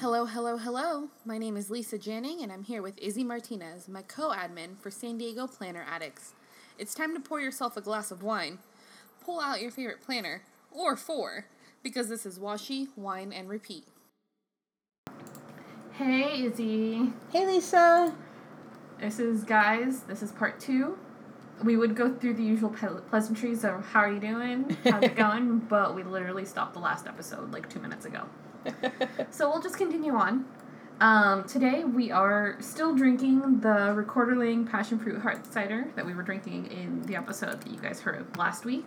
Hello, hello, hello. My name is Lisa Janning, and I'm here with Izzy Martinez, my co admin for San Diego Planner Addicts. It's time to pour yourself a glass of wine, pull out your favorite planner, or four, because this is Washi, Wine, and Repeat. Hey, Izzy. Hey, Lisa. This is, guys, this is part two. We would go through the usual pleasantries of how are you doing, how's it going, but we literally stopped the last episode like two minutes ago. so we'll just continue on. Um, today we are still drinking the Rekorderlig Passion Fruit Hard Cider that we were drinking in the episode that you guys heard last week.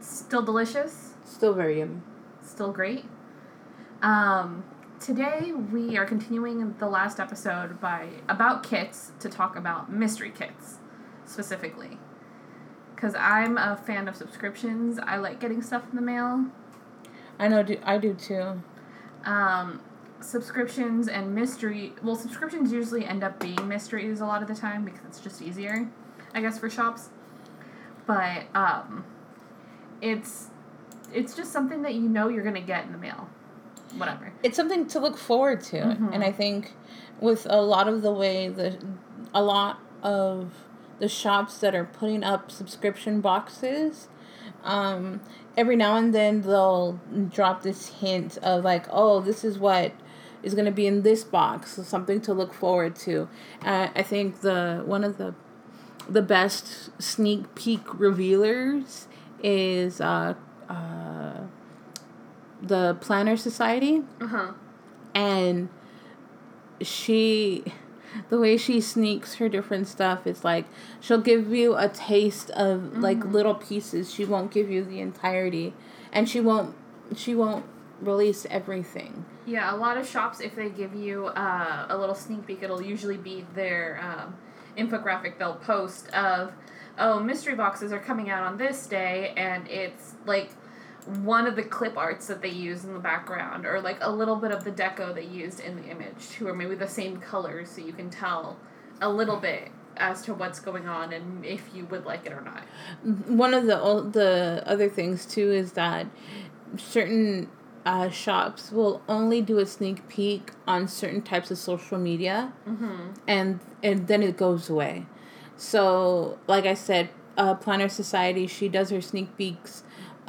Still delicious. Still very yummy. Still great. Um, today we are continuing the last episode by about kits to talk about mystery kits specifically. Because I'm a fan of subscriptions. I like getting stuff in the mail. I know. Do I do too. Um, subscriptions and mystery. Well, subscriptions usually end up being mysteries a lot of the time because it's just easier, I guess, for shops. But um, it's it's just something that you know you're gonna get in the mail. Whatever. It's something to look forward to, Mhm. and I think with a lot of the way the a lot of the shops that are putting up subscription boxes, um, every now and then they'll drop this hint of like, oh, this is what is going to be in this box, so something to look forward to. Uh, I think the one of the the best sneak peek revealers is uh, uh, the Planner Society Uh huh. and she the way she sneaks her different stuff is like she'll give you a taste of like little pieces. She won't give you the entirety. And she won't she won't release everything. Yeah, a lot of shops, if they give you uh, a little sneak peek, it'll usually be their um, infographic they'll post of, oh, mystery boxes are coming out on this day, and it's like one of the clip arts that they use in the background, or like a little bit of the deco they used in the image, too, or maybe the same colors so you can tell a little bit as to what's going on and if you would like it or not. one of the the other things too is that certain uh, shops will only do a sneak peek on certain types of social media Mm-hmm. and and then it goes away so like i said uh, planner society she does her sneak peeks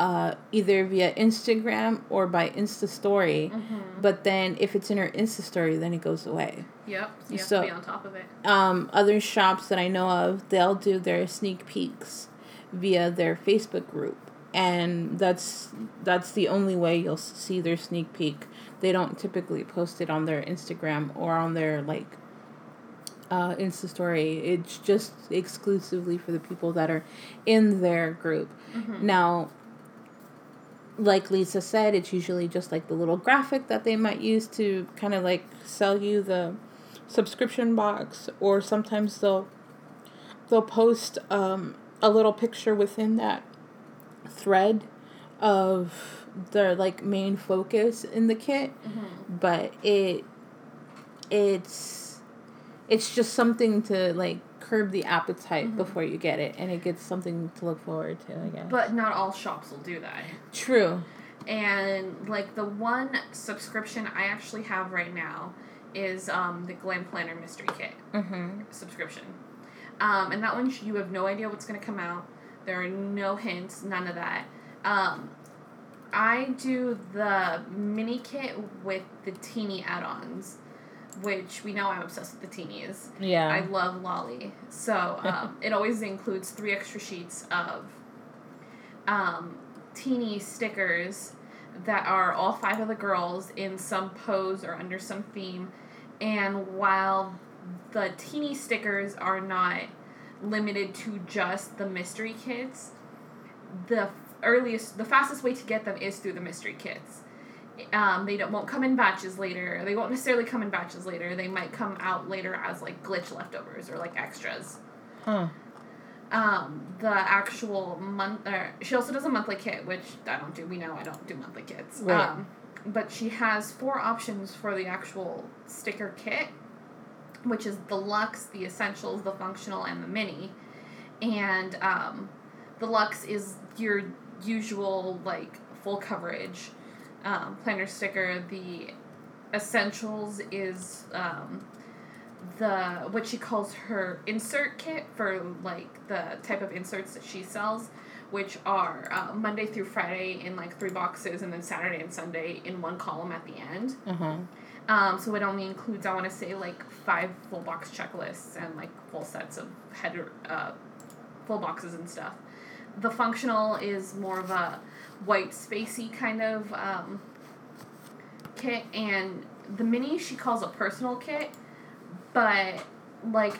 uh, either via instagram or by insta story Mm-hmm. but then if it's in her insta story then it goes away Yep, so you have So- to be on top of it. um, other shops that I know of, they'll do their sneak peeks via their Facebook group, and that's that's the only way you'll see their sneak peek. They don't typically post it on their Instagram or on their like uh, Insta story. It's just exclusively for the people that are in their group. Mm-hmm. Now, like Lisa said, it's usually just like the little graphic that they might use to kind of like sell you the subscription box, or sometimes they'll they'll post um, a little picture within that thread of their like main focus in the kit, Mm-hmm. but it it's it's just something to like curb the appetite Mhm. before you get it and it gets something to look forward to i guess But not all shops will do that. true And like the one subscription I actually have right now is um, the Glam Planner Mystery Kit mm-hmm. subscription. Um, and that one you have no idea what's going to come out. There are no hints, none of that. Um, I do the mini kit with the teeny add-ons, which we know I'm obsessed with the teenies. yeah I love Lolly. So um, it always includes three extra sheets of um, teeny stickers that are all five of the girls in some pose or under some theme. And while the teeny stickers are not limited to just the mystery kits, the earliest, the fastest way to get them is through the mystery kits. Um, they don't won't come in batches later. They won't necessarily come in batches later. They might come out later as like glitch leftovers or like extras. huh Um, the actual month. Or she also does a monthly kit, which I don't do. We know I don't do monthly kits. Right. Um, but she has four options for the actual sticker kit, which is the Lux, the Essentials, the Functional, and the Mini. And um, the Lux is your usual like full coverage um, planner sticker. The essentials is um, the what she calls her insert kit for like the type of inserts that she sells, which are uh, Monday through Friday in like three boxes, and then Saturday and Sunday in one column at the end. Uh huh. Um, so it only includes, I want to say, like five full box checklists and like full sets of header, uh, full boxes and stuff. The functional is more of a white spacey kind of um, kit, and the mini she calls a personal kit, but like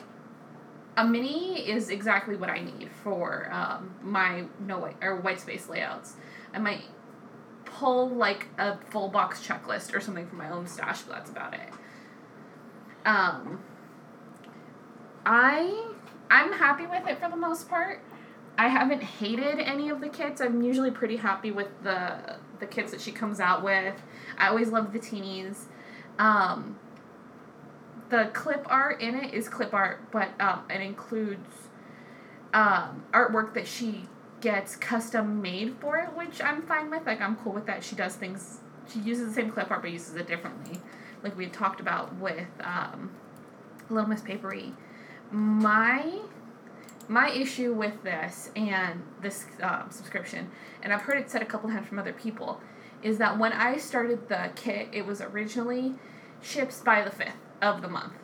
a mini is exactly what I need for um, my no white or white space layouts. I might pull like a full box checklist or something from my own stash, but that's about it. Um, I I'm happy with it for the most part. I haven't hated any of the kits. I'm usually pretty happy with the the kits that she comes out with. I always love the teenies. Um, the clip art in it is clip art, but um, it includes um, artwork that she gets custom made for it, which I'm fine with. Like I'm cool with that. She does things. She uses the same clip art, but uses it differently, like we talked about with um, Little Miss Paperie. My my issue with this and this um, subscription, and I've heard it said a couple times from other people, is that when I started the kit, it was originally ships by the fifth of the month,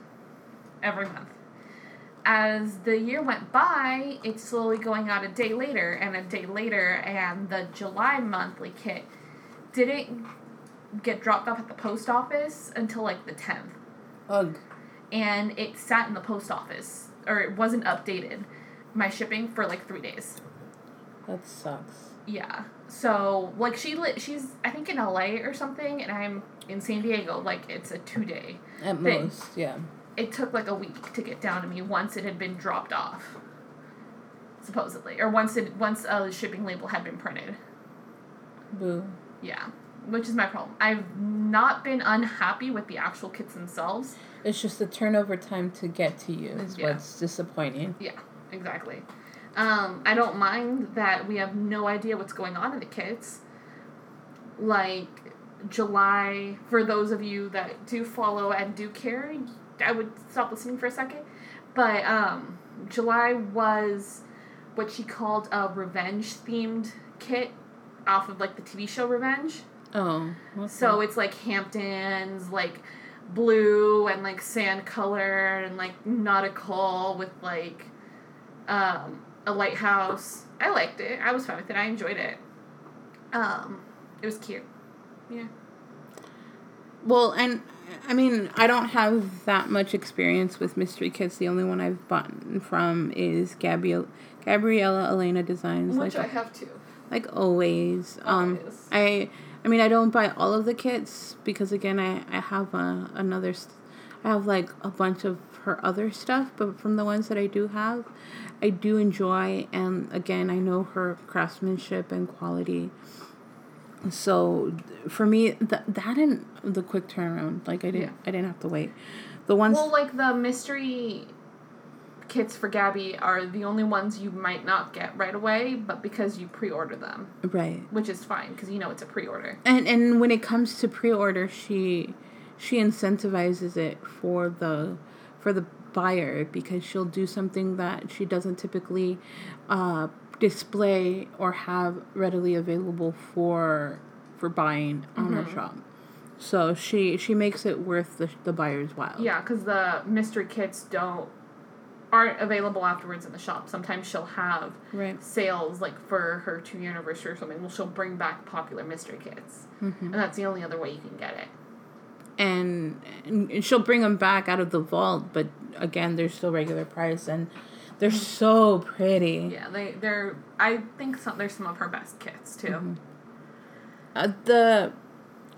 every month as the year went by, it's slowly going out a day later and a day later, and the July monthly kit didn't get dropped off at the post office until like the 10th. Ugh. And it sat in the post office, or it wasn't updated, my shipping for like three days. That sucks. Yeah. So, like, she li- she's, I think, in LA or something, and I'm in San Diego. Like, it's a two day. At Thing. most, yeah. it took like a week to get down to me once it had been dropped off supposedly or once it once a shipping label had been printed Boo. yeah which is my problem i've not been unhappy with the actual kits themselves It's just the turnover time to get to you is Yeah. what's disappointing. yeah exactly. Um, i don't mind that we have no idea what's going on in the kits like july for those of you that do follow and do care i would stop listening for a second. But um, july was what she called a revenge themed kit off of like the tv show revenge. Oh. so it's like Hamptons, like blue and like sand color and like nautical with like um, a lighthouse. I liked it. I was fine with it. I enjoyed it. Um, it was cute. Yeah. Well, and I mean, I don't have that much experience with mystery kits. The only one I've bought from is Gabriel Gabriella Elena Designs. Which I have too. like always. Um, Always. I I mean, I don't buy all of the kits because again, I I have a, another. St- I have like a bunch of her other stuff, but from the ones that I do have, I do enjoy, and again, I know her craftsmanship and quality. So for me, that that and the quick turnaround, like I didn't, Yeah. I didn't have to wait. The ones, Well, like the mystery kits for Gabby are the only ones you might not get right away, but because you pre-order them, right, which is fine because you know it's a pre-order. and and when it comes to pre-order, she she incentivizes it for the for the buyer because she'll do something that she doesn't typically uh, display or have readily available for for buying on her shop. So she she makes it worth the the buyer's while. Yeah, because the mystery kits don't aren't available afterwards in the shop. Sometimes she'll have Right. sales like for her two year anniversary or something. Well, she'll bring back popular mystery kits, and that's the only other way you can get it. And, and she'll bring them back out of the vault but again they're still regular price and they're so pretty Yeah, they they're. I think some they're some of her best kits too. uh, the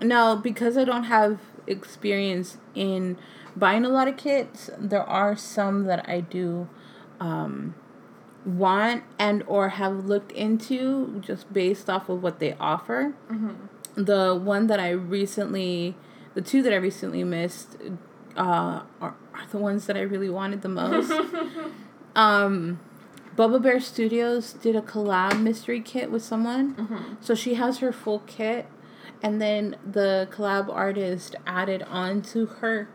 now because i don't have experience in buying a lot of kits there are some that i do um, want and or have looked into just based off of what they offer the one that i recently the two that i recently missed uh, are, are the ones that i really wanted the most um Bubba Bear Studios did a collab mystery kit with someone. So she has her full kit and then the collab artist added on to her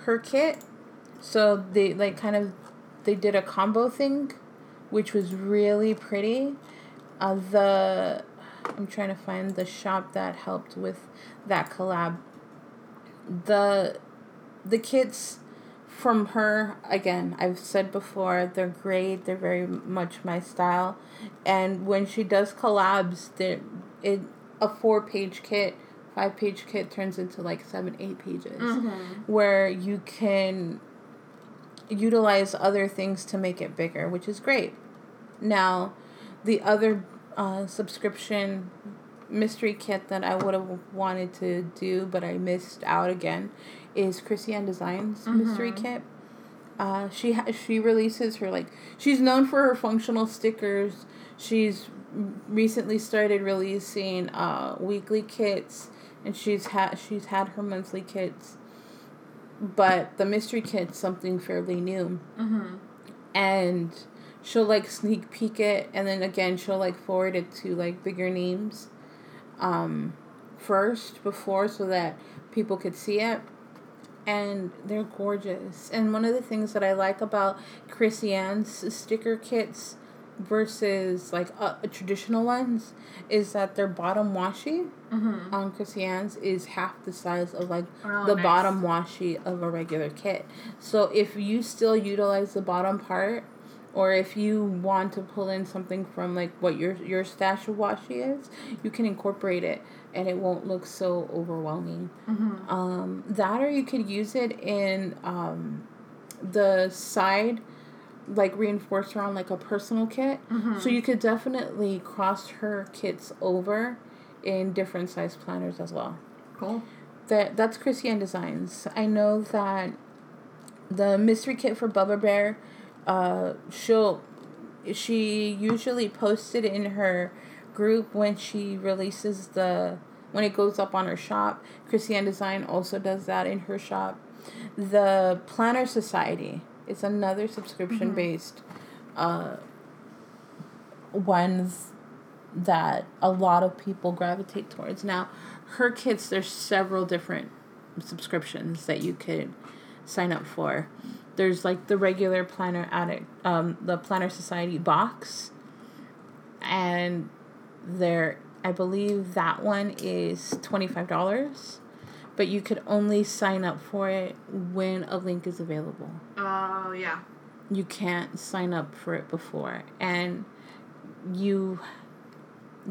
her kit. So they like kind of they did a combo thing, which was really pretty. Uh, the I'm trying to find the shop that helped with that collab. The the kids from her again i've said before they're great they're very much my style. And when she does collabs it a four page kit five page kit turns into like seven eight pages. Mm-hmm. where you can utilize other things to make it bigger which is great. Now the other uh, subscription mystery kit that i would have wanted to do but i missed out again is Chrissy Ann Designs mm-hmm. mystery kit. Uh, she ha- she releases her like she's known for her functional stickers. She's recently started releasing uh, weekly kits, and she's had she's had her monthly kits. But the mystery kit's something fairly new, mm-hmm. and she'll like sneak peek it, and then again she'll like forward it to like bigger names, um, first before so that people could see it and they're gorgeous. And one of the things that I like about Chrissy Ann's sticker kits versus like uh, traditional ones is that their bottom washi mm-hmm. on Chrissy Ann's is half the size of like oh, the nice. bottom washi of a regular kit. So if you still utilize the bottom part or if you want to pull in something from like what your your stash of washi is, you can incorporate it and it won't look so overwhelming. Mm-hmm. Um, that or you could use it in um, the side, like reinforcer on like a personal kit. Mm-hmm. So you could definitely cross her kits over in different size planners as well. Cool. That that's Chrissy Ann Designs. I know that the mystery kit for Bubba Bear, uh, she'll she usually posted in her group when she releases the when it goes up on her shop. Chrissy Ann Design also does that in her shop. The Planner Society is another subscription based mm-hmm. uh, ones that a lot of people gravitate towards. Now, her kits, there's several different subscriptions that you could sign up for. There's like the regular Planner Addict, um, the Planner Society box, and there I believe that one is $25, but you could only sign up for it when a link is available. Oh, uh, yeah. You can't sign up for it before and you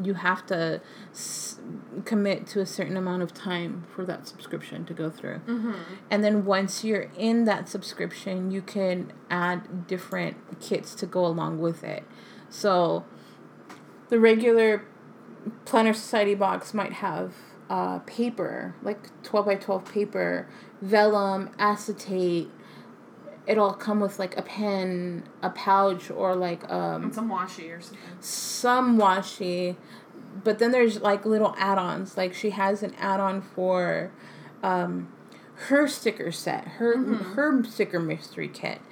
you have to s- commit to a certain amount of time for that subscription to go through. Mm-hmm. And then once you're in that subscription, you can add different kits to go along with it. So the regular Planner Society box might have uh, paper, like 12 by 12 paper, vellum, acetate. It'll come with like a pen, a pouch, or like um, and some washi or something. Some washi, but then there's like little add-ons. Like she has an add-on for um, her sticker set, her mm-hmm. her sticker mystery kit.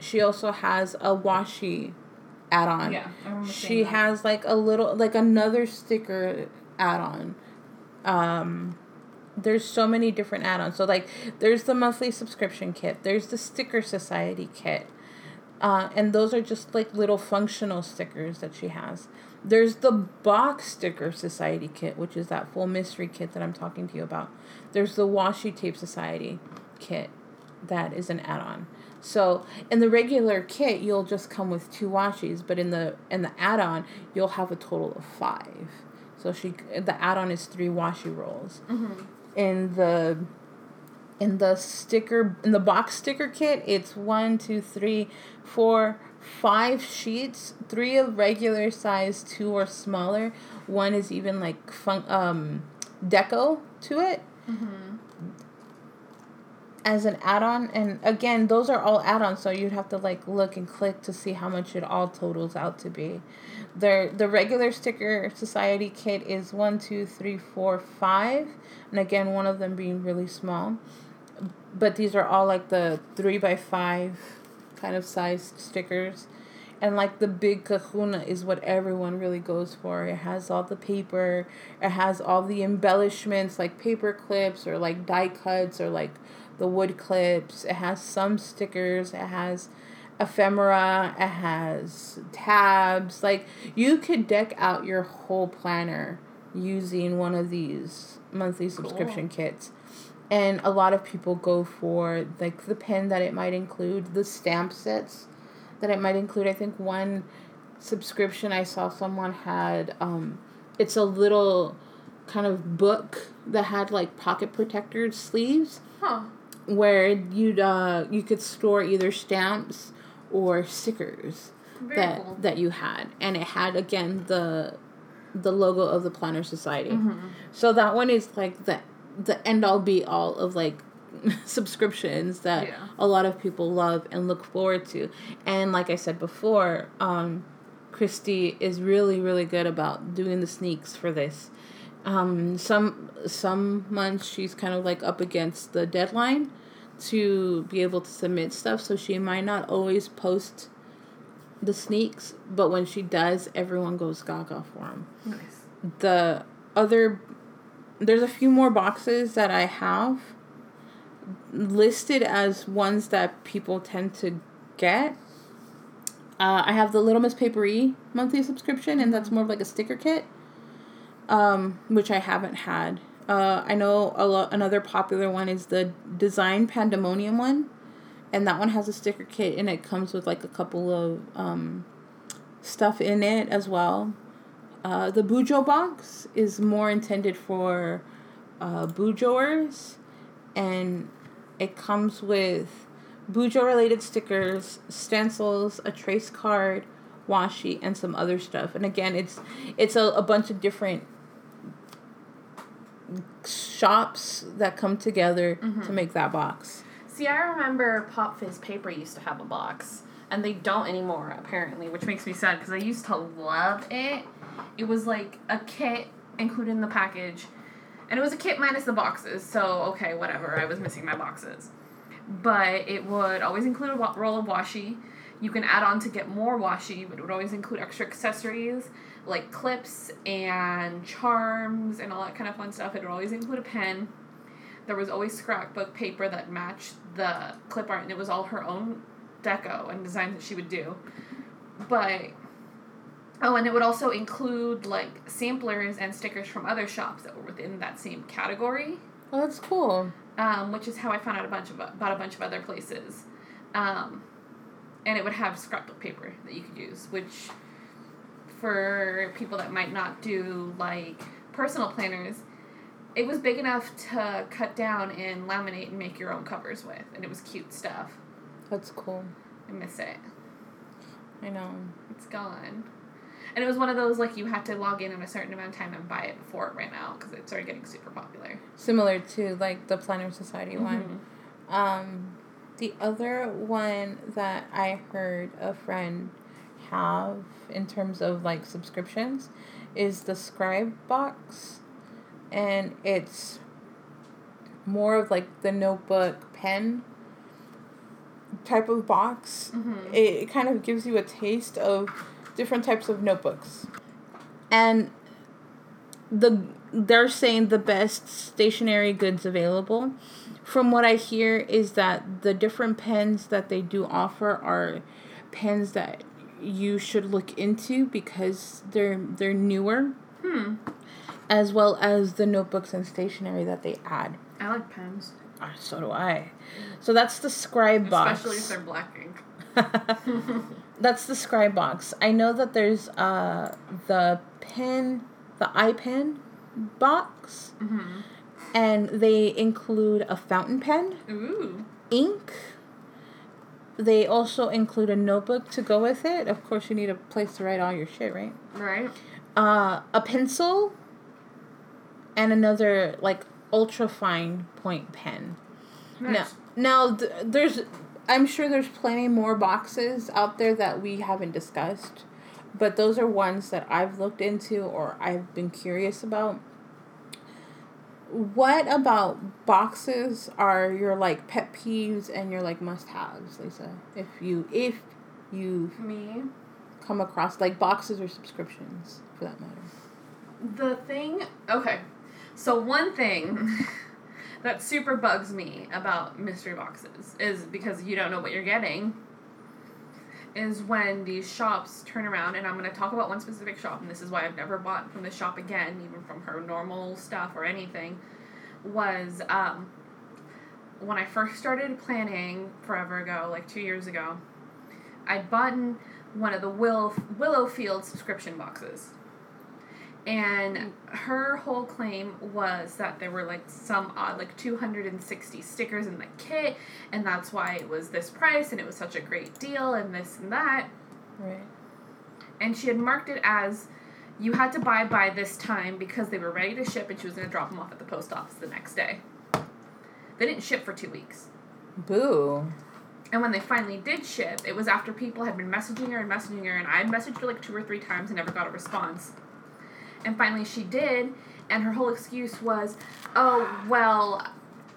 She also has a washi add on. Yeah, she has like a little like another sticker add on. Um, there's so many different add-ons. So like there's the monthly subscription kit. There's the sticker society kit. Uh, and those are just like little functional stickers that she has. There's the box sticker society kit, which is that full mystery kit that I'm talking to you about. There's the washi tape society kit that is an add-on. So in the regular kit, you'll just come with two washies, but in the in the add-on, you'll have a total of five. So she the add-on is three washi rolls. Mm-hmm. In the in the sticker in the box sticker kit, it's one, two, three, four, five sheets. Three of regular size, two are smaller. One is even like fun um deco to it. Mm-hmm as an add-on and again those are all add-ons so you'd have to like look and click to see how much it all totals out to be. The the regular sticker society kit is one two three four five and again one of them being really small. But these are all like the three by five kind of sized stickers. And like the big kahuna is what everyone really goes for. It has all the paper, it has all the embellishments like paper clips or like die cuts or like the wood clips. It has some stickers, it has ephemera, it has tabs. Like you could deck out your whole planner using one of these monthly subscription cool. kits. And a lot of people go for like the pen that it might include, the stamp sets that it might include. I think one subscription I saw someone had um it's a little kind of book that had like pocket protector sleeves. Huh. Where you'd uh you could store either stamps or stickers Very that cool. that you had, and it had again the the logo of the Planner Society. Mm-hmm. So that one is like the the end all be all of like subscriptions that yeah. a lot of people love and look forward to. And like I said before, um, Christy is really really good about doing the sneaks for this. Um, some some months she's kind of like up against the deadline, to be able to submit stuff, so she might not always post the sneaks, but when she does, everyone goes gaga for them. Nice. The other, there's a few more boxes that I have listed as ones that people tend to get. Uh, I have the Little Miss Paperie monthly subscription, and that's more of like a sticker kit, um, which I haven't had. Uh, I know a lo- another popular one is the Design Pandemonium one, and that one has a sticker kit and it comes with like a couple of um, stuff in it as well. Uh, the Bujo box is more intended for uh, Bujoers, and it comes with Bujo related stickers, stencils, a trace card, washi, and some other stuff. And again, it's it's a, a bunch of different shops that come together mm-hmm. to make that box. See, I remember Pop Fizz Paper used to have a box, and they don't anymore apparently, which makes me sad because I used to love it. It was like a kit included in the package, and it was a kit minus the boxes. So okay, whatever. I was missing my boxes, but it would always include a roll of washi. You can add on to get more washi, but it would always include extra accessories like clips and charms and all that kind of fun stuff. It would always include a pen. There was always scrapbook paper that matched the clip art, and it was all her own deco and designs that she would do. But oh, and it would also include like samplers and stickers from other shops that were within that same category. Oh, that's cool. Um, which is how I found out a bunch of about a bunch of other places. Um, and it would have scrapbook paper that you could use, which for people that might not do like personal planners, it was big enough to cut down and laminate and make your own covers with, and it was cute stuff. That's cool. I miss it. I know. It's gone. And it was one of those like you had to log in in a certain amount of time and buy it before it ran out because it started getting super popular. Similar to like the Planner Society mm-hmm. one. Um, the other one that I heard a friend have in terms of like subscriptions is the scribe box and it's more of like the notebook pen type of box. Mm-hmm. it, it kind of gives you a taste of different types of notebooks. And the they're saying the best stationery goods available. From what i hear is that the different pens that they do offer are pens that you should look into because they're they're newer. Hmm. As well as the notebooks and stationery that they add. I like pens. Uh, so do I. So that's the scribe box. Especially if they're black ink. that's the scribe box. I know that there's uh the pen, the iPen box. Mm-hmm. And they include a fountain pen. Ooh. Ink they also include a notebook to go with it. Of course, you need a place to write all your shit, right? Right. Uh, a pencil and another like ultra fine point pen. Nice. Now, now th- there's, I'm sure there's plenty more boxes out there that we haven't discussed, but those are ones that I've looked into or I've been curious about what about boxes are your like pet peeves and your like must haves, Lisa? If you if you me come across like boxes or subscriptions for that matter. The thing, okay. So one thing that super bugs me about mystery boxes is because you don't know what you're getting. Is when these shops turn around, and I'm going to talk about one specific shop, and this is why I've never bought from this shop again, even from her normal stuff or anything. Was um, when I first started planning forever ago, like two years ago, I'd bought one of the Will Willowfield subscription boxes and her whole claim was that there were like some odd like 260 stickers in the kit and that's why it was this price and it was such a great deal and this and that. Right. And she had marked it as you had to buy by this time because they were ready to ship and she was going to drop them off at the post office the next day. They didn't ship for two weeks. Boo. And when they finally did ship it was after people had been messaging her and messaging her and i had messaged her like two or three times and never got a response and finally she did, and her whole excuse was, "Oh, well,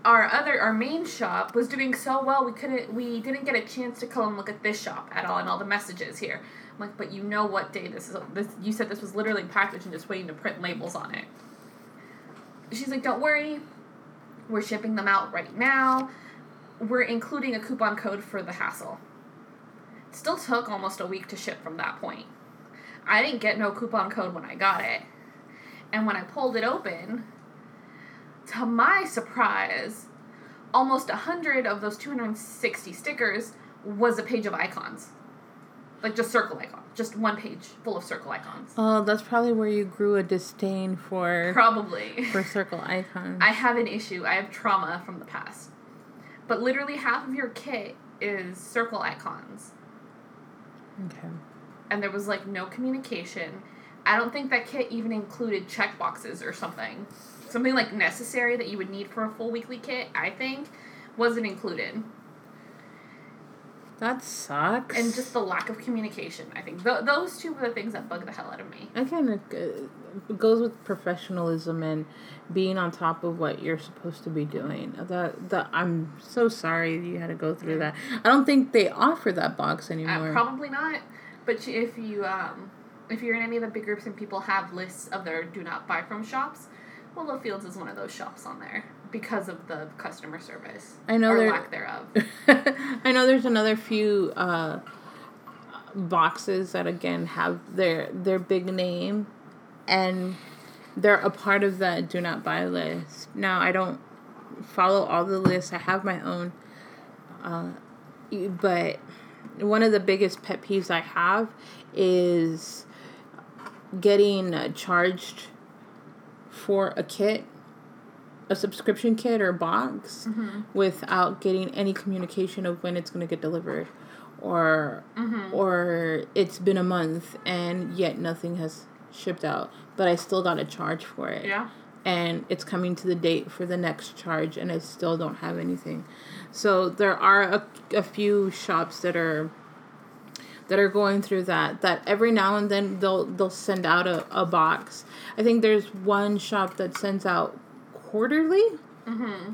our other our main shop was doing so well we couldn't we didn't get a chance to come and look at this shop at all and all the messages here." I'm like, "But you know what day this is this you said this was literally packaged and just waiting to print labels on it." She's like, "Don't worry. We're shipping them out right now. We're including a coupon code for the hassle." Still took almost a week to ship from that point. I didn't get no coupon code when I got it. And when I pulled it open, to my surprise, almost 100 of those 260 stickers was a page of icons. Like just circle icons. Just one page full of circle icons. Oh, that's probably where you grew a disdain for probably for circle icons. I have an issue. I have trauma from the past. But literally half of your kit is circle icons. Okay. And there was like no communication I don't think that kit even included check boxes or something. Something like necessary that you would need for a full weekly kit, I think, wasn't included. That sucks. And just the lack of communication, I think. Th- those two were the things that bug the hell out of me. Again, it, it goes with professionalism and being on top of what you're supposed to be doing. That that I'm so sorry you had to go through that. I don't think they offer that box uh, anymore. Uh, probably not. But if you um, if you're in any of the big groups and people have lists of their do not buy from shops, Willow Fields is one of those shops on there because of the customer service. I know or there, lack thereof. I know there's another few uh, boxes that again have their their big name, and they're a part of the do not buy list. Now I don't follow all the lists. I have my own, uh, but one of the biggest pet peeves I have is getting uh, charged for a kit, a subscription kit or box, mm-hmm. without getting any communication of when it's going to get delivered, or mm-hmm. or it's been a month and yet nothing has shipped out, but I still got a charge for it. Yeah. And it's coming to the date for the next charge, and I still don't have anything. So there are a, a few shops that are that are going through that that every now and then they'll they'll send out a, a box i think there's one shop that sends out quarterly mm-hmm.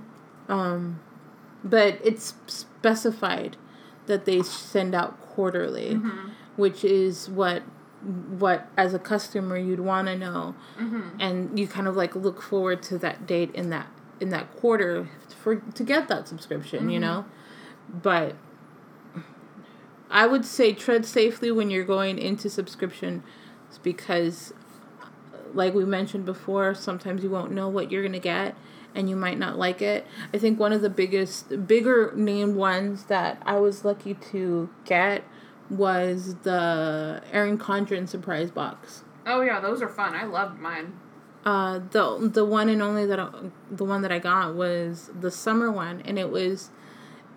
um but it's specified that they send out quarterly mm-hmm. which is what what as a customer you'd want to know mm-hmm. and you kind of like look forward to that date in that in that quarter for to get that subscription you mm-hmm. know but I would say tread safely when you're going into subscription because like we mentioned before, sometimes you won't know what you're going to get and you might not like it. I think one of the biggest bigger named ones that I was lucky to get was the Erin Condren surprise box. Oh yeah, those are fun. I loved mine. Uh, the the one and only that I, the one that I got was the summer one, and it was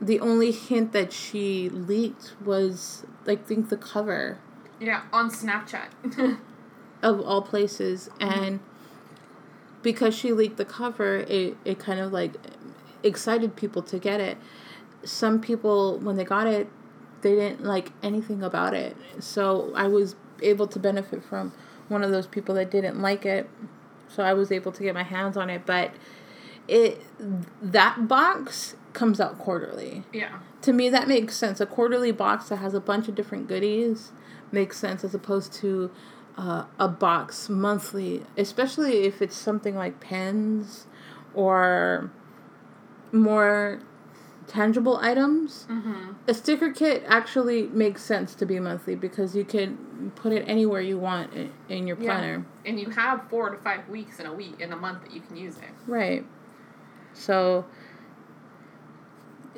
the only hint that she leaked was I think the cover. Yeah, on Snapchat. of all places mm-hmm. and because she leaked the cover it, it kind of like excited people to get it some people when they got it they didn't like anything about it so i was able to benefit from one of those people that didn't like it so i was able to get my hands on it but it that box comes out quarterly. Yeah. To me, that makes sense. A quarterly box that has a bunch of different goodies makes sense as opposed to uh, a box monthly, especially if it's something like pens or more tangible items. Mm-hmm. A sticker kit actually makes sense to be monthly because you can put it anywhere you want in, in your planner. Yeah. And you have four to five weeks in a week in a month that you can use it. Right. So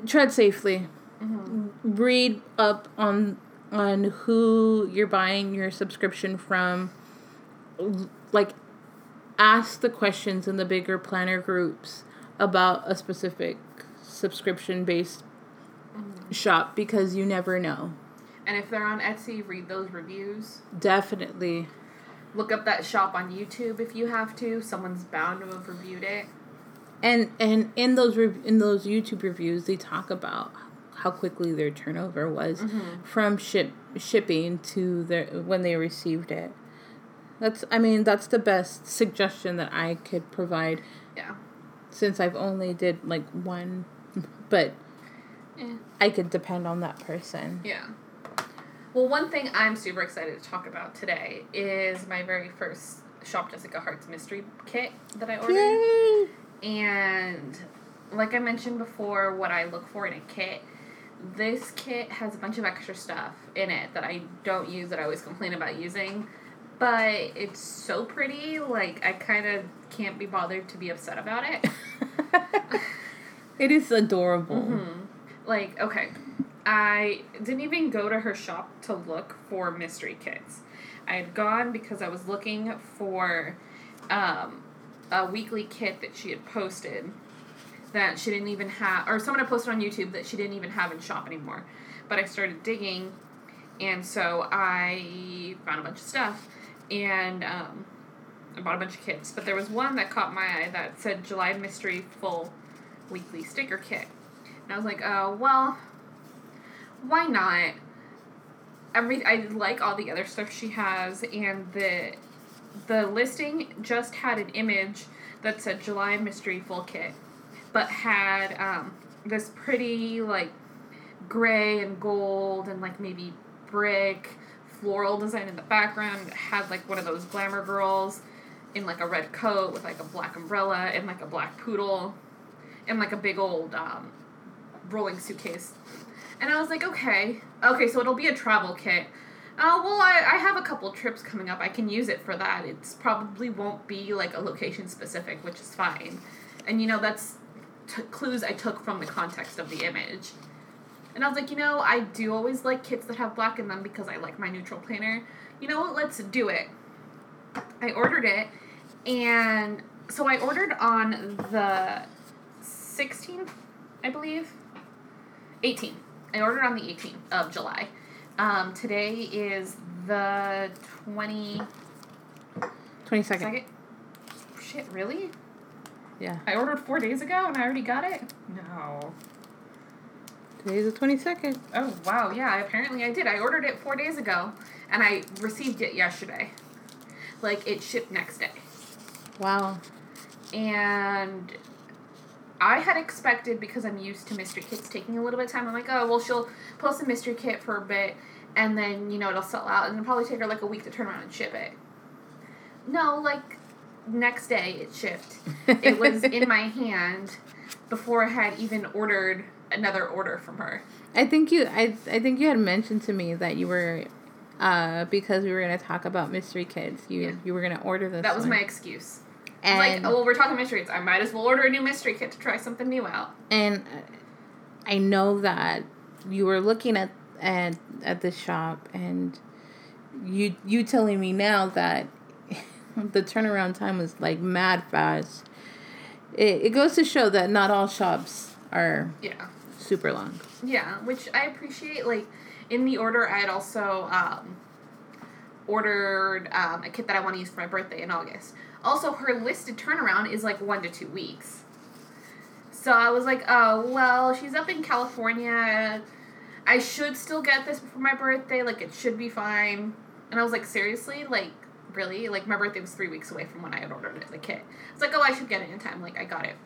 tread safely. Mm-hmm. Read up on on who you're buying your subscription from. Like ask the questions in the bigger planner groups about a specific subscription based Mm-hmm. shop because you never know. And if they're on Etsy, read those reviews. Definitely. Look up that shop on YouTube if you have to. Someone's bound to have reviewed it. And and in those rev- in those YouTube reviews they talk about how quickly their turnover was Mm-hmm. from ship shipping to their when they received it. That's I mean that's the best suggestion that I could provide Yeah. since I've only did like one but Eh. I could depend on that person. Yeah. Well, one thing I'm super excited to talk about today is my very first Shop Jessica Hart's mystery kit that I ordered. Yay! And like I mentioned before, what I look for in a kit, this kit has a bunch of extra stuff in it that I don't use that I always complain about using. But it's so pretty, like I kind of can't be bothered to be upset about it. it is adorable. hmm Like, okay, I didn't even go to her shop to look for mystery kits. I had gone because I was looking for um, a weekly kit that she had posted that she didn't even have, or someone had posted on YouTube that she didn't even have in shop anymore. But I started digging, and so I found a bunch of stuff, and um, I bought a bunch of kits. But there was one that caught my eye that said July Mystery Full Weekly Sticker Kit. And I was like, oh, well, why not? Every I like all the other stuff she has, and the the listing just had an image that said July Mystery Full Kit, but had um, this pretty like gray and gold and like maybe brick floral design in the background. It had like one of those glamour girls in like a red coat with like a black umbrella and like a black poodle and like a big old um, rolling suitcase. And I was like, okay, okay, so it'll be a travel kit. Oh, well, I, I have a couple trips coming up. I can use it for that. It's probably won't be like a location specific, which is fine. And you know, that's t- clues I took from the context of the image. And I was like, you know, I do always like kits that have black in them because I like my neutral planner. You know what? Let's do it. I ordered it, and so I ordered on the 16th, I believe. 18th. I ordered on the 18th of July. Um, today is the 22nd. 22nd. Shit, really? Yeah. I ordered four days ago and I already got it? No. Today's the 22nd. Oh, wow. Yeah, apparently I did. I ordered it four days ago and I received it yesterday. Like, it shipped next day. Wow. And I had expected because I'm used to mystery kits taking a little bit of time. I'm like, oh well, she'll post a mystery kit for a bit, and then you know it'll sell out, and it'll probably take her like a week to turn around and ship it. No, like next day it shipped. it was in my hand before I had even ordered another order from her. I think you I I think you had mentioned to me that you were uh because we were going to talk about mystery kids. You Yeah. you were going to order this That was one. my excuse. Was like, oh well, we're talking mysteries. I might as well order a new mystery kit to try something new out. and uh, I know that you were looking at at at the shop and you you telling me now that the turnaround time was like mad fast. It it goes to show that not all shops are Yeah. super long. Yeah, which I appreciate. Like in the order, I had also um, ordered um, a kit that I want to use for my birthday in August. Also, her listed turnaround is like one to two weeks. So I was like, oh well, she's up in California. I should still get this for my birthday. Like it should be fine. And I was like, seriously, like really, like my birthday was three weeks away from when I had ordered it, the kit. It's like, oh, I should get it in time. Like I got it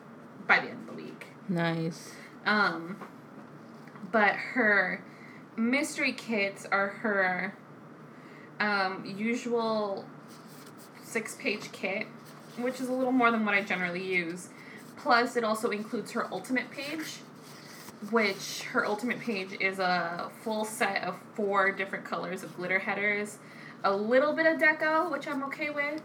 by the end of the week. Nice. Um, but her mystery kits are her um, usual six page kit, which is a little more than what I generally use. Plus, it also includes her ultimate page, which her ultimate page is a full set of four different colors of glitter headers, a little bit of deco, which I'm okay with,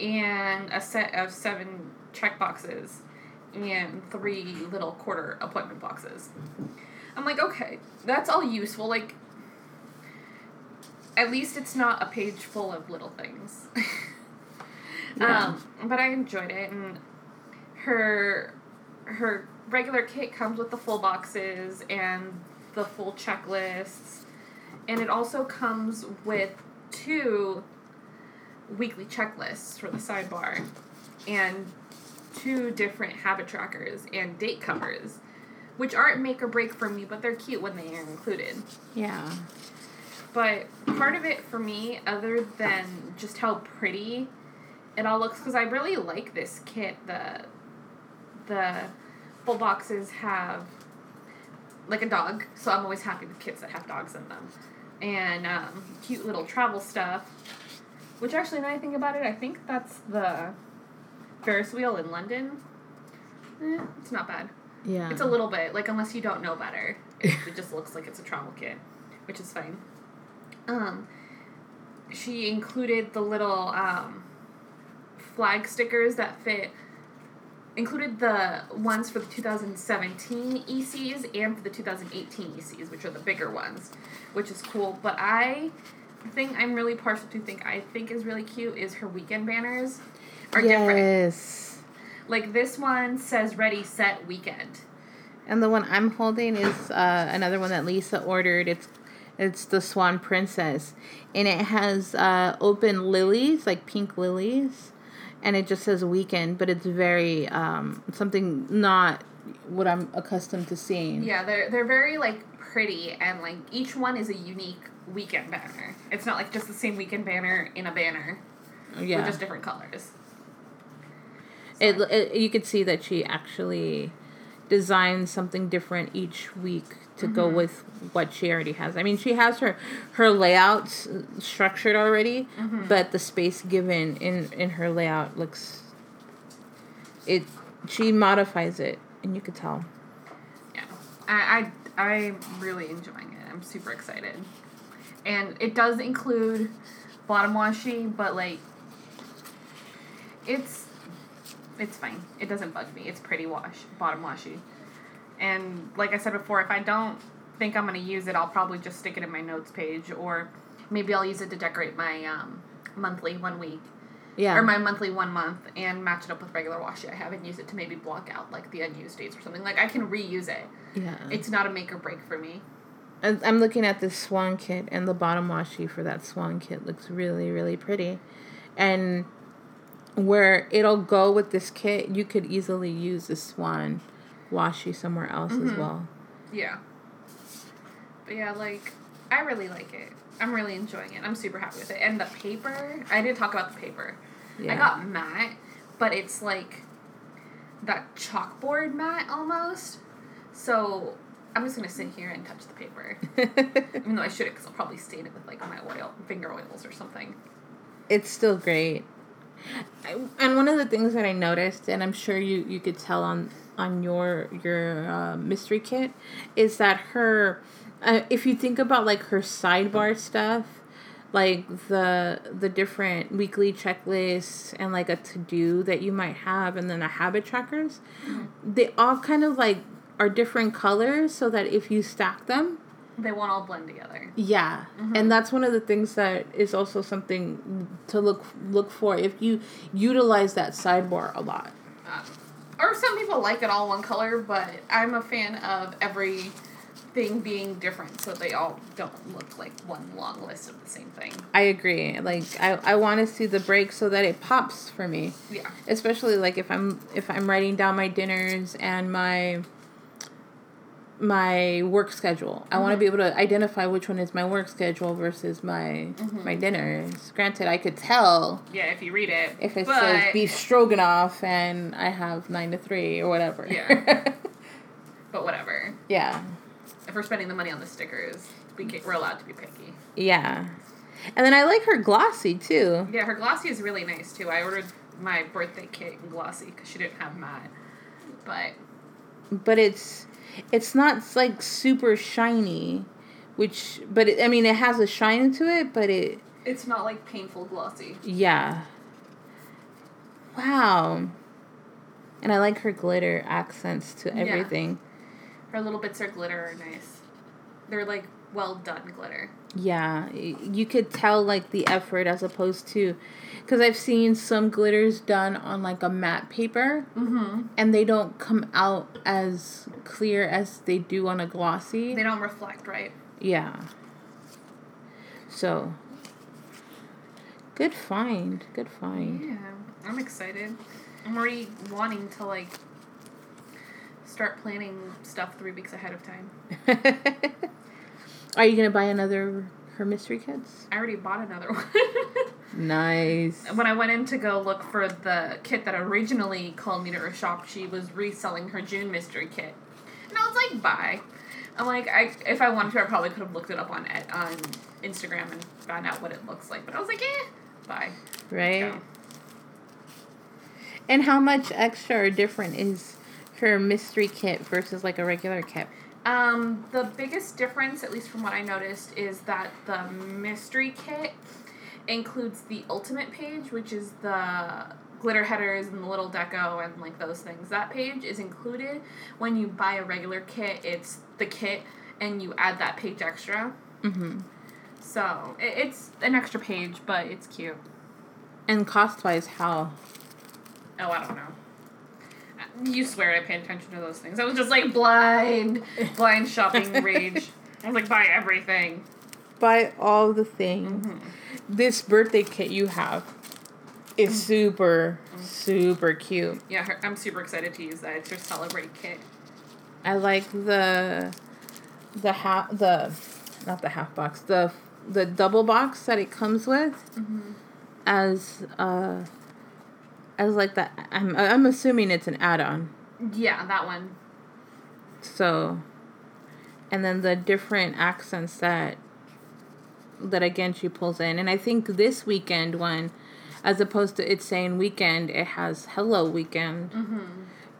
and a set of seven check boxes and three little quarter appointment boxes. I'm like, okay, that's all useful. Like, at least it's not a page full of little things. Yeah. um, but I enjoyed it, and her her regular kit comes with the full boxes and the full checklists, and it also comes with two weekly checklists for the sidebar, and two different habit trackers and date covers, which aren't make or break for me, but they're cute when they are included. Yeah. But part of it for me, other than just how pretty it all looks, because I really like this kit. The the full boxes have like a dog, so I'm always happy with kits that have dogs in them, and um, cute little travel stuff. Which actually, now I think about it, I think that's the Ferris wheel in London. Eh, it's not bad. Yeah. It's a little bit like unless you don't know better, it, it just looks like it's a travel kit, which is fine. Um, she included the little um, flag stickers that fit. Included the ones for the 2017 ECs and for the 2018 ECs, which are the bigger ones, which is cool. But I, the thing I'm really partial to think I think is really cute is her weekend banners are different. yes. Like this one says "Ready Set Weekend." And the one I'm holding is uh, another one that Lisa ordered. It's it's the Swan Princess, and it has uh, open lilies, like pink lilies, and it just says weekend, but it's very um, something not what I'm accustomed to seeing. Yeah, they're they're very like pretty and like each one is a unique weekend banner. It's not like just the same weekend banner in a banner Yeah. with just different colors. It, it you could see that she actually designed something different each week to go Mm-hmm. with what she already has. I mean, she has her her layouts structured already, Mm-hmm. but the space given in in her layout looks it she modifies it and you could tell. Yeah, I I I'm really enjoying it. I'm super excited, and it does include bottom washi, but like it's it's fine. It doesn't bug me. It's pretty wash bottom washi, and like I said before, if I don't think I'm gonna use it, I'll probably just stick it in my notes page, or maybe I'll use it to decorate my um, monthly one week Yeah. or my monthly one month and match it up with regular washi I have and use it to maybe block out like the unused dates or something. Like I can reuse it. yeah. It's not a make or break for me. I'm looking at this swan kit, and the bottom washi for that swan kit looks really, really pretty. And where it'll go with this kit, you could easily use the swan washi somewhere else as mm-hmm. well. Yeah. But yeah, like I really like it. I'm really enjoying it. I'm super happy with it. And the paper, I did talk about the paper. Yeah. I got matte, but it's like that chalkboard matte almost. So I'm just gonna sit here and touch the paper, even though I shouldn't, because I'll probably stain it with like my oil, finger oils or something. it's still great. I, and one of the things that I noticed, and I'm sure you, you could tell on on your your uh, mystery kit, is that her, uh, if you think about like her sidebar stuff, like the the different weekly checklists and like a to do that you might have, and then the habit trackers, they all kind of like are different colors, so that if you stack them, They won't all blend together. yeah, and that's one of the things that is also something to look look for if you utilize that sidebar a lot. Um, or some people like it all one color, but I'm a fan of every thing being different, so they all don't look like one long list of the same thing. I agree. Like I, I want to see the break so that it pops for me, Yeah. especially like if I'm if I'm writing down my dinners and my my work schedule. I want to mm-hmm. be able to identify which one is my work schedule versus my mm-hmm. my dinners. Granted, I could tell Yeah, if you read it. if it but, says beef stroganoff and I have nine to three or whatever. Yeah. But whatever. yeah. If we're spending the money on the stickers, we get, we're allowed to be picky. Yeah. And then I like her glossy too. Yeah, her glossy is really nice too. I ordered my birthday cake in glossy because she didn't have mine. But but it's it's not like super shiny, which but it, I mean it has a shine to it, but it it's not like painful glossy. Yeah. Wow. And I like her glitter accents to everything. Yeah. Her little bits of glitter are nice. They're like well done glitter. Yeah, you could tell like the effort as opposed to because I've seen some glitters done on like a matte paper mm-hmm. and they don't come out as clear as they do on a glossy. They don't reflect, right? Yeah. So, good find. Good find. Yeah, I'm excited. I'm already wanting to like start planning stuff three weeks ahead of time. Are you gonna buy another her mystery kits? I already bought another one. nice. When I went in to go look for the kit that originally called me to her shop, she was reselling her June mystery kit, and I was like, "Bye." I'm like, I if I wanted to, I probably could have looked it up on on Instagram and found out what it looks like. But I was like, eh, bye. Right. And how much extra or different is her mystery kit versus like a regular kit? Um, the biggest difference, at least from what I noticed, is that the mystery kit includes the ultimate page, which is the glitter headers and the little deco and like those things. That page is included when you buy a regular kit. It's the kit and you add that page extra. Mm-hmm. So it, it's an extra page, but it's cute. And cost wise, how? Oh, I don't know. You swear I paid attention to those things. I was just like blind, blind shopping rage. I was like, buy everything. Buy all the things. Mm-hmm. This birthday kit you have is mm. super, mm-hmm. super cute. Yeah, her, I'm super excited to use that. It's her celebrate kit. I like the, the half the, not the half box the the double box that it comes with, mm-hmm. as uh as like that. I'm I'm assuming it's an add-on. Yeah, that one. So, and then the different accents that that again she pulls in, and I think this weekend one, as opposed to it saying weekend, it has hello weekend. Mm-hmm.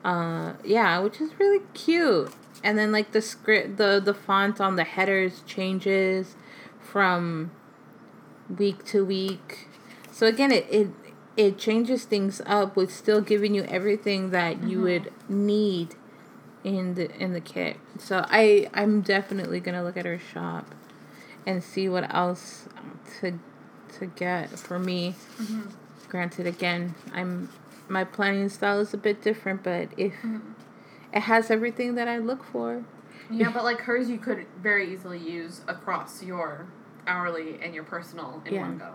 Uh, yeah, which is really cute. And then like the script, the the font on the headers changes from week to week. So again, it, it it changes things up with still giving you everything that mm-hmm. you would need in the in the kit. So I I'm definitely gonna look at her shop and see what else to to get for me. Mm-hmm. Granted, again, I'm my planning style is a bit different, but if mm-hmm. it has everything that I look for. Yeah, but like hers, you could very easily use across your hourly and your personal in yeah. one go.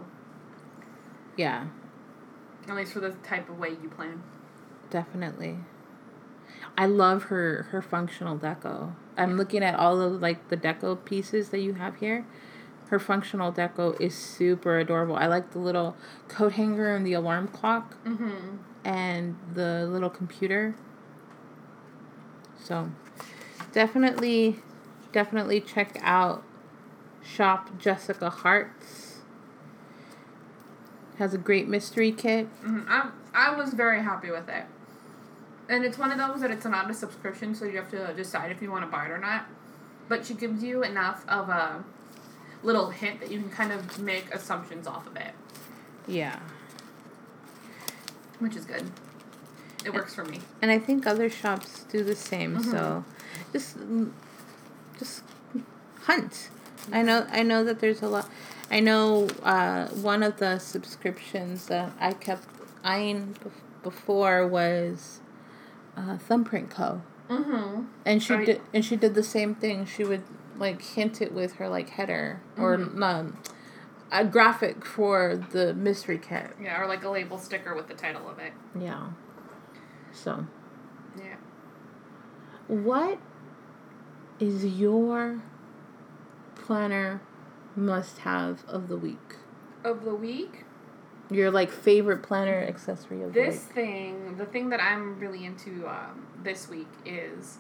Yeah. At least for the type of way you plan. Definitely. I love her her functional deco. I'm looking at all of like the deco pieces that you have here. Her functional deco is super adorable. I like the little coat hanger and the alarm clock. Mm-hmm. And the little computer. So, definitely, definitely check out shop Jessica Hart's has a great mystery kit. Mm-hmm. I I was very happy with it. And it's one of those that it's not a subscription, so you have to decide if you want to buy it or not. But she gives you enough of a little hint that you can kind of make assumptions off of it. Yeah. Which is good. It works for me. And I think other shops do the same. Mm-hmm. So just just hunt. I know I know that there's a lot I know uh, one of the subscriptions that I kept eyeing before was uh, Thumbprint Co. Mm-hmm. And she did, and she did the same thing. She would like hint it with her like header mm-hmm. or um, a graphic for the mystery kit. Yeah, or like a label sticker with the title of it. Yeah. So. Yeah. What is your planner must have of the week? Of the week? Your like favorite planner accessory of the week. this thing, the thing that I'm really into um, this week is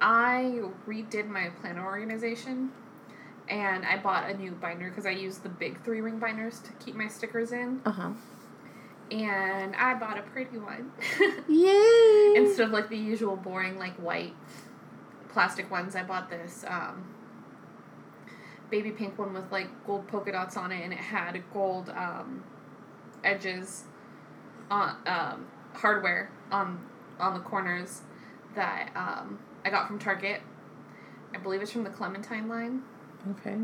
I redid my planner organization and I bought a new binder because I use the big three ring binders to keep my stickers in. Uh huh. And I bought a pretty one. Yay! Instead of like the usual boring like white plastic ones, I bought this um, baby pink one with like gold polka dots on it, and it had gold um, edges on um, hardware on on the corners that um, I got from Target. I believe it's from the Clementine line. okay.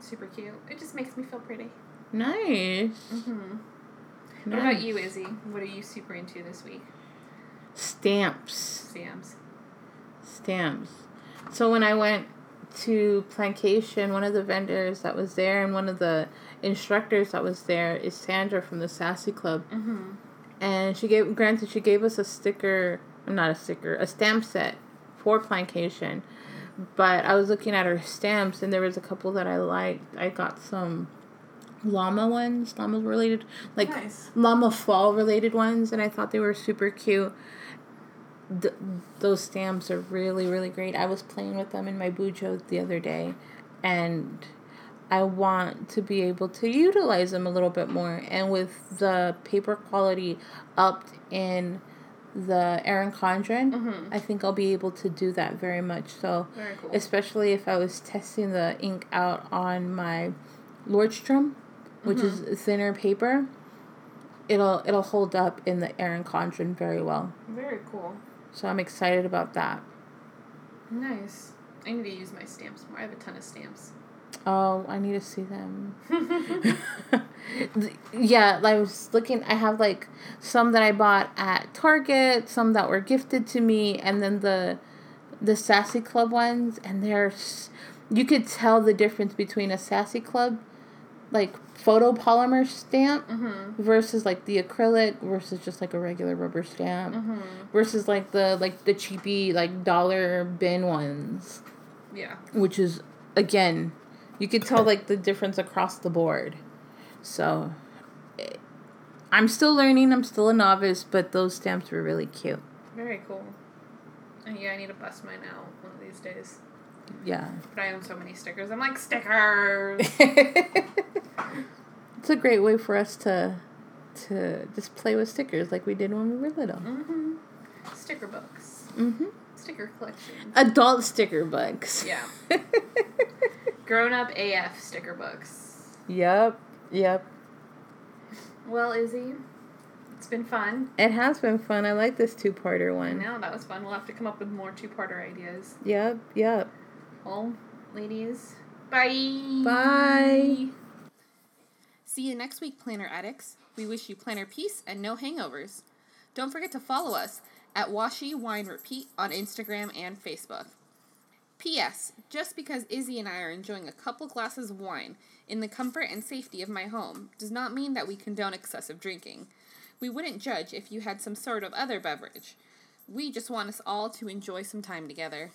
Super cute. It just makes me feel pretty. Nice. Mm-hmm. What about you, Izzy? What are you super into this week? Stamps. Stamps. Stamps. So when I went to Plantation, one of the vendors that was there and one of the instructors that was there is Sandra from the Sassy Club. Mm-hmm. And she gave, granted, she gave us a sticker, not a sticker, a stamp set for Plantation. But I was looking at her stamps and there was a couple that I liked. I got some llama ones, llama related, like Nice. llama fall related ones, and I thought they were super cute. Th- those stamps are really, really great. I was playing with them in my bujo the other day, and I want to be able to utilize them a little bit more. And with the paper quality upped in the Erin Condren, Mhm. I think I'll be able to do that very much. So, Very cool. especially if I was testing the ink out on my Leuchtturm, which is thinner paper, it'll it'll hold up in the Erin Condren very well. Very cool. So I'm excited about that. Nice. I need to use my stamps more. I have a ton of stamps. Oh, I need to see them. Yeah, I was looking. I have like some that I bought at Target, some that were gifted to me, and then the the Sassy Club ones. And there's you could tell the difference between a Sassy Club like photopolymer stamp mm-hmm. versus like the acrylic versus just like a regular rubber stamp Mm-hmm. versus like the like the cheapy like dollar bin ones Yeah. which is again you could tell like the difference across the board so eh, i'm still learning i'm still a novice but those stamps were really cute Very cool. And yeah, I need to bust mine out one of these days. Yeah But I own so many stickers. I'm like, stickers! it's a great way for us to to just play with stickers like we did when we were little mm-hmm. Sticker books. mm-hmm. Sticker collection. adult sticker books Yeah. Grown up AF sticker books. yep yep Well, Izzy, it's been fun. it has been fun i like this two-parter one know, that was fun. We'll have to come up with more two parter ideas. yep yep Well, ladies, bye. Bye. See you next week, Planner Addicts. We wish you planner peace and no hangovers. Don't forget to follow us at Washi Wine Repeat on Instagram and Facebook. P.S. Just because Izzy and I are enjoying a couple glasses of wine in the comfort and safety of my home does not mean that we condone excessive drinking. We wouldn't judge if you had some sort of other beverage. We just want us all to enjoy some time together.